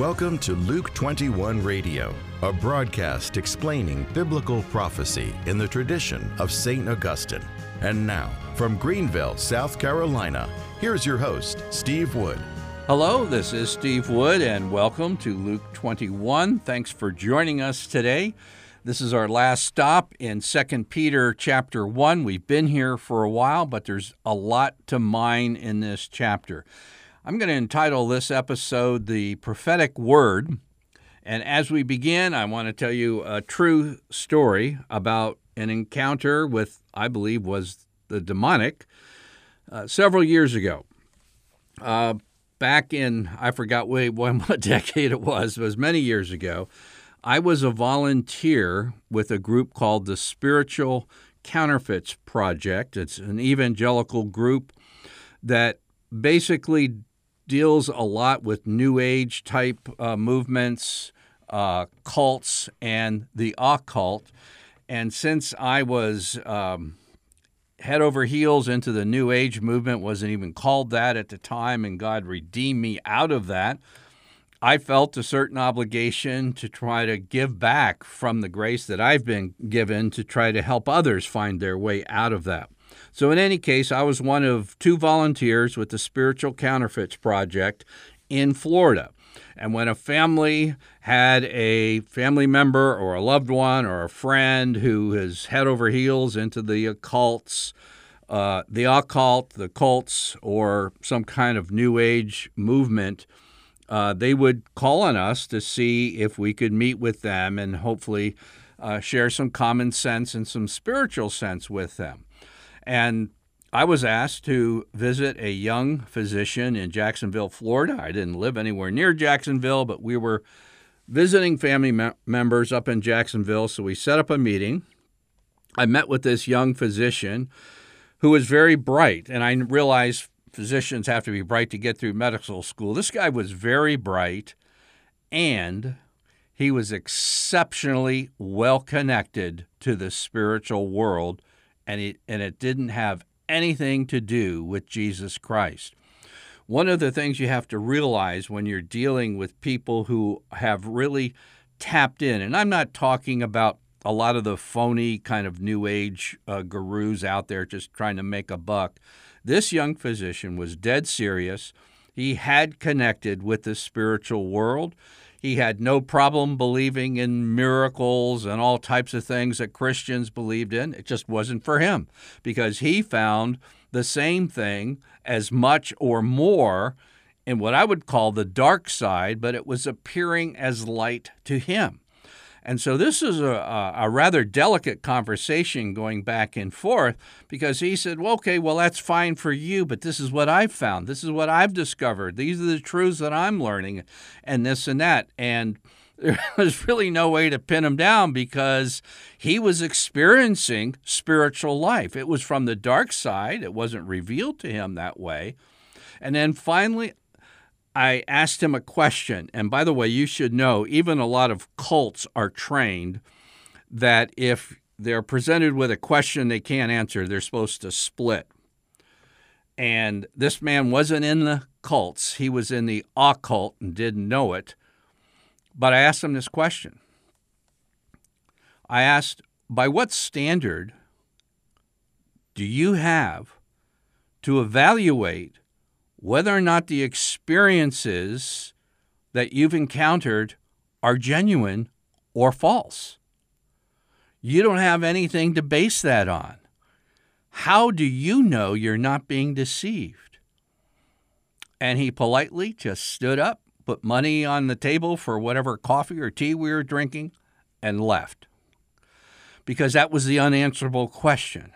Welcome to Luke 21 Radio, a broadcast explaining biblical prophecy in the tradition of St. Augustine. And now, from Greenville, South Carolina, here's your host, Steve Wood. Hello, this is Steve Wood, and welcome to Luke 21. Thanks for joining us today. This is our last stop in 2 Peter chapter 1. We've been here for a while, but there's a lot to mine in this chapter. I'm going to entitle this episode The Prophetic Word. And as we begin, I want to tell you a true story about an encounter with, I believe, was the demonic uh, several years ago. Uh, back in, I forgot what, what decade it was, it was many years ago. I was a volunteer with a group called the Spiritual Counterfeits Project. It's an evangelical group that basically deals a lot with New Age type uh, movements, uh, cults, and the occult. And since I was um, head over heels into the New Age movement, wasn't even called that at the time, and God redeemed me out of that. I felt a certain obligation to try to give back from the grace that I've been given to try to help others find their way out of that. So, in any case, I was one of two volunteers with the Spiritual Counterfeits Project in Florida. And when a family had a family member or a loved one or a friend who is head over heels into the occults, uh, the occult, the cults, or some kind of New Age movement, uh, they would call on us to see if we could meet with them and hopefully uh, share some common sense and some spiritual sense with them. And I was asked to visit a young physician in Jacksonville, Florida. I didn't live anywhere near Jacksonville, but we were visiting family me- members up in Jacksonville, so we set up a meeting. I met with this young physician who was very bright, and I realized physicians have to be bright to get through medical school. This guy was very bright, and he was exceptionally well connected to the spiritual world and it, and it didn't have anything to do with Jesus Christ. One of the things you have to realize when you're dealing with people who have really tapped in, and I'm not talking about a lot of the phony kind of new age uh, gurus out there just trying to make a buck. This young physician was dead serious. He had connected with the spiritual world. He had no problem believing in miracles and all types of things that Christians believed in. It just wasn't for him because he found the same thing as much or more in what I would call the dark side, but it was appearing as light to him. And so this is a, a, rather delicate conversation going back and forth because he said, well, okay, well, that's fine for you, but this is what I've found. This is what I've discovered. These are the truths that I'm learning, and this and that. And there was really no way to pin him down because he was experiencing spiritual life. It was from the dark side, it wasn't revealed to him that way. And then finally, I asked him a question. And by the way, you should know, even a lot of cults are trained that if they're presented with a question they can't answer, they're supposed to split. And this man wasn't in the cults, he was in the occult and didn't know it. But I asked him this question I asked, by what standard do you have to evaluate whether or not the experiences that you've encountered are genuine or false. You don't have anything to base that on. How do you know you're not being deceived? And he politely just stood up, put money on the table for whatever coffee or tea we were drinking, and left. Because that was the unanswerable question.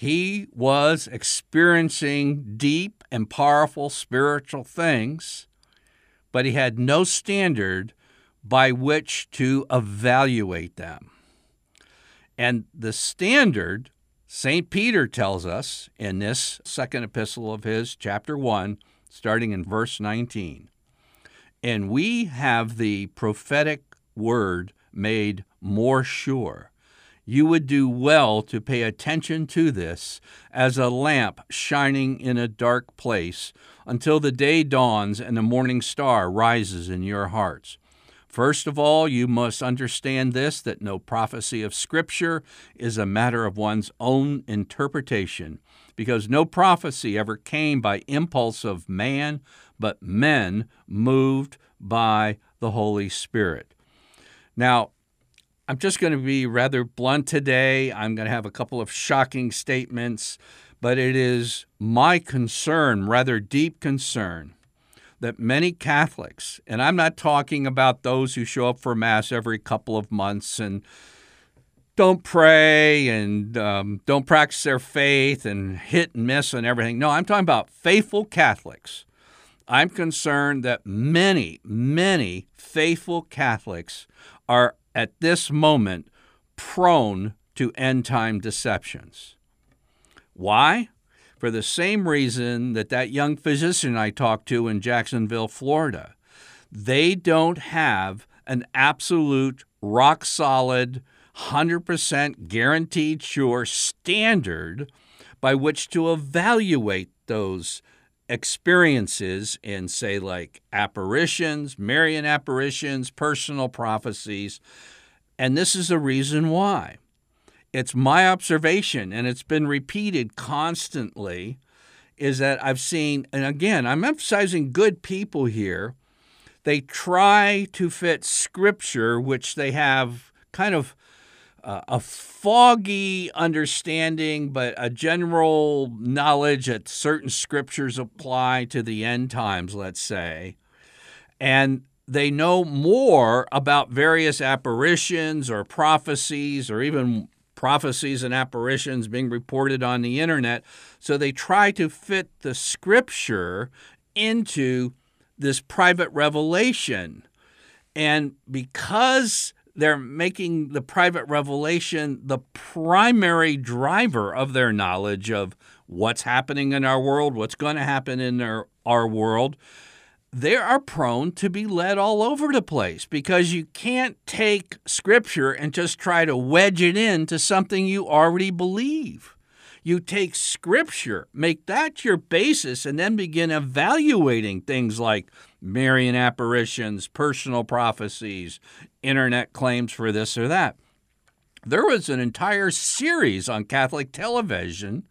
He was experiencing deep and powerful spiritual things, but he had no standard by which to evaluate them. And the standard, St. Peter tells us in this second epistle of his, chapter 1, starting in verse 19. And we have the prophetic word made more sure you would do well to pay attention to this as a lamp shining in a dark place until the day dawns and the morning star rises in your hearts. First of all, you must understand this that no prophecy of Scripture is a matter of one's own interpretation, because no prophecy ever came by impulse of man, but men moved by the Holy Spirit. Now, I'm just going to be rather blunt today. I'm going to have a couple of shocking statements, but it is my concern, rather deep concern, that many Catholics, and I'm not talking about those who show up for Mass every couple of months and don't pray and um, don't practice their faith and hit and miss and everything. No, I'm talking about faithful Catholics. I'm concerned that many, many faithful Catholics are at this moment prone to end time deceptions. Why? For the same reason that that young physician I talked to in Jacksonville, Florida. They don't have an absolute, rock solid, 100% guaranteed sure standard by which to evaluate those experiences in, say, like apparitions, Marian apparitions, personal prophecies. And this is the reason why. It's my observation, and it's been repeated constantly, is that I've seen, and again, I'm emphasizing good people here. They try to fit scripture, which they have kind of uh, a foggy understanding, but a general knowledge that certain scriptures apply to the end times, let's say. And they know more about various apparitions or prophecies or even prophecies and apparitions being reported on the internet. So they try to fit the scripture into this private revelation. And because they're making the private revelation the primary driver of their knowledge of what's happening in our world, what's going to happen in our, our world. They are prone to be led all over the place because you can't take scripture and just try to wedge it into something you already believe. You take scripture, make that your basis, and then begin evaluating things like Marian apparitions, personal prophecies, internet claims for this or that. There was an entire series on Catholic television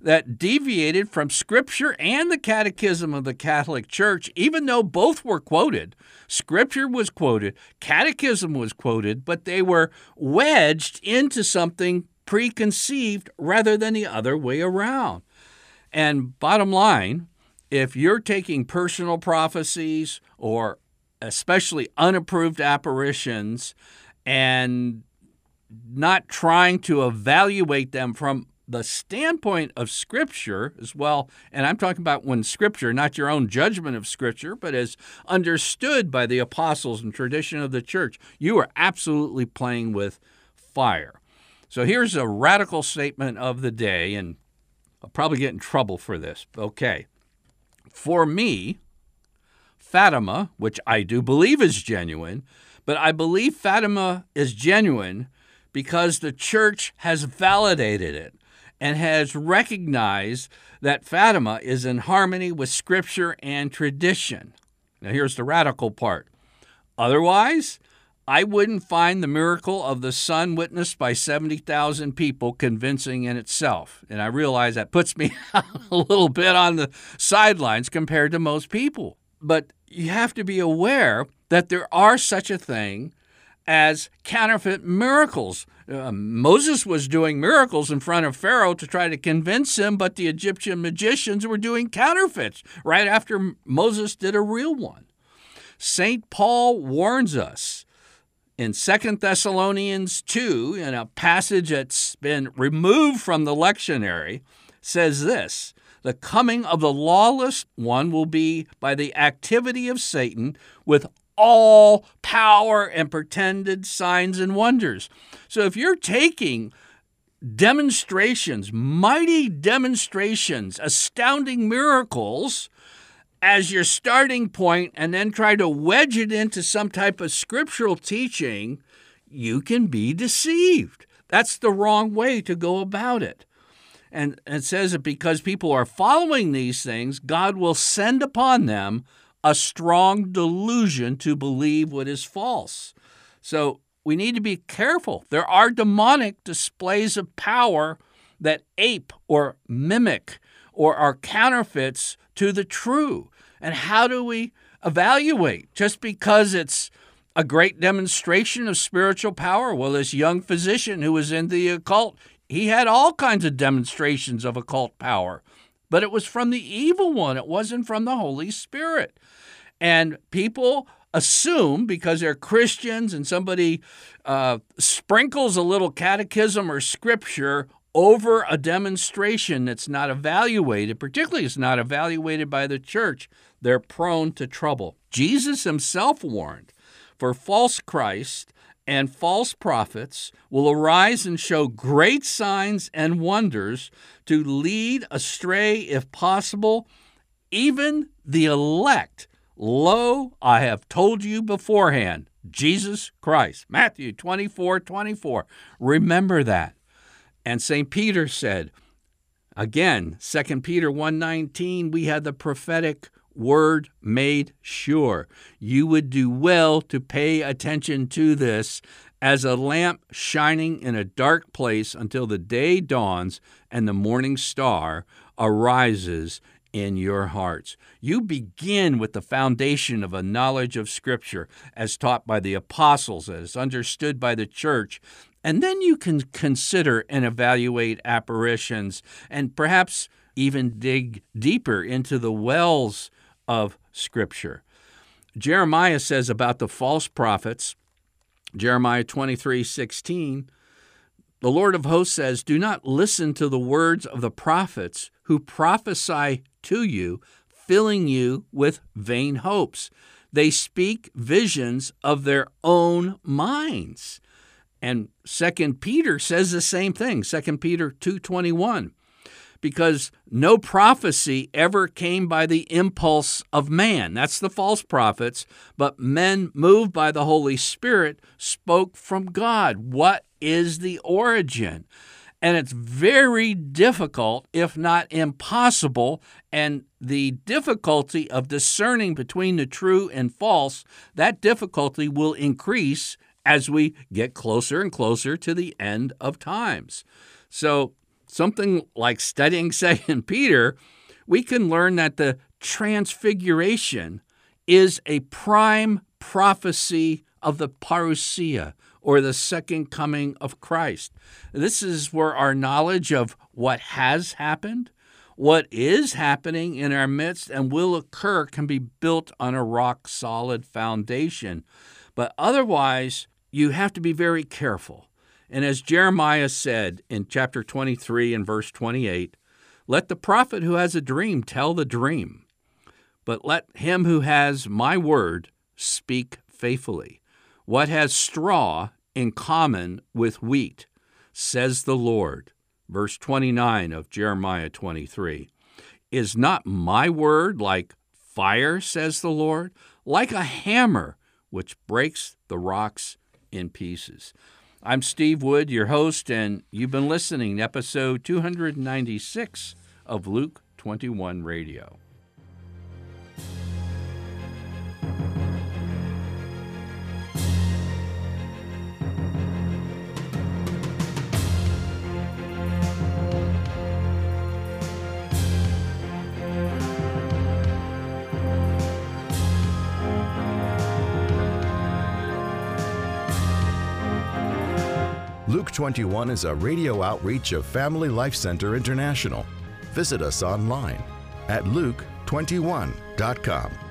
that deviated from Scripture and the Catechism of the Catholic Church, even though both were quoted. Scripture was quoted, Catechism was quoted, but they were wedged into something preconceived rather than the other way around. And bottom line, if you're taking personal prophecies or especially unapproved apparitions and not trying to evaluate them from the standpoint of Scripture as well, and I'm talking about when Scripture, not your own judgment of Scripture, but as understood by the apostles and tradition of the church, you are absolutely playing with fire. So here's a radical statement of the day, and I'll probably get in trouble for this. Okay. For me, Fatima, which I do believe is genuine, but I believe Fatima is genuine because the church has validated it and has recognized that Fatima is in harmony with scripture and tradition. Now, here's the radical part. Otherwise, I wouldn't find the miracle of the sun witnessed by 70,000 people convincing in itself. And I realize that puts me a little bit on the sidelines compared to most people. But you have to be aware that there are such a thing as counterfeit miracles. Uh, Moses was doing miracles in front of Pharaoh to try to convince him, but the Egyptian magicians were doing counterfeits right after Moses did a real one. St. Paul warns us in Second Thessalonians 2, in a passage that's been removed from the lectionary, says this The coming of the lawless one will be by the activity of Satan with all power and pretended signs and wonders. So if you're taking demonstrations, mighty demonstrations, astounding miracles, as your starting point and then try to wedge it into some type of scriptural teaching, you can be deceived. That's the wrong way to go about it. And it says that because people are following these things, God will send upon them a strong delusion to believe what is false. So we need to be careful. There are demonic displays of power that ape or mimic or are counterfeits to the true. And how do we evaluate? Just because it's a great demonstration of spiritual power? Well, this young physician who was in the occult, he had all kinds of demonstrations of occult power, but it was from the evil one, it wasn't from the Holy Spirit. And people assume because they're Christians and somebody uh, sprinkles a little catechism or scripture over a demonstration that's not evaluated, particularly it's not evaluated by the church, they're prone to trouble. Jesus himself warned for false Christ and false prophets will arise and show great signs and wonders to lead astray, if possible, even the elect. Lo, I have told you beforehand, Jesus Christ. Matthew 24 24. Remember that. And St. Peter said, again, 2 Peter 1:19, we had the prophetic word made sure. You would do well to pay attention to this as a lamp shining in a dark place until the day dawns and the morning star arises in your hearts. You begin with the foundation of a knowledge of Scripture as taught by the apostles, as understood by the church, and then you can consider and evaluate apparitions and perhaps even dig deeper into the wells of Scripture. Jeremiah says about the false prophets, Jeremiah 23 16, the Lord of hosts says, Do not listen to the words of the prophets who prophesy to you, filling you with vain hopes. They speak visions of their own minds. And 2 Peter says the same thing, 2 Peter 2:21 because no prophecy ever came by the impulse of man. That's the false prophets. But men moved by the Holy Spirit spoke from God. What is the origin? And it's very difficult, if not impossible, and the difficulty of discerning between the true and false, that difficulty will increase as we get closer and closer to the end of times. So something like studying Second Peter, we can learn that the transfiguration is a prime prophecy of the parousia or the second coming of Christ. This is where our knowledge of what has happened, what is happening in our midst, and will occur can be built on a rock solid foundation. But otherwise, you have to be very careful and as Jeremiah said in chapter 23 and verse 28, let the prophet who has a dream tell the dream, but let him who has my word speak faithfully. What has straw in common with wheat, says the Lord. Verse 29 of Jeremiah 23. Is not my word like fire, says the Lord, like a hammer which breaks the rocks in pieces? I'm Steve Wood, your host, and you've been listening to episode 296 of Luke 21 Radio. Luke 21 is a radio outreach of Family Life Center International. Visit us online at luke21.com.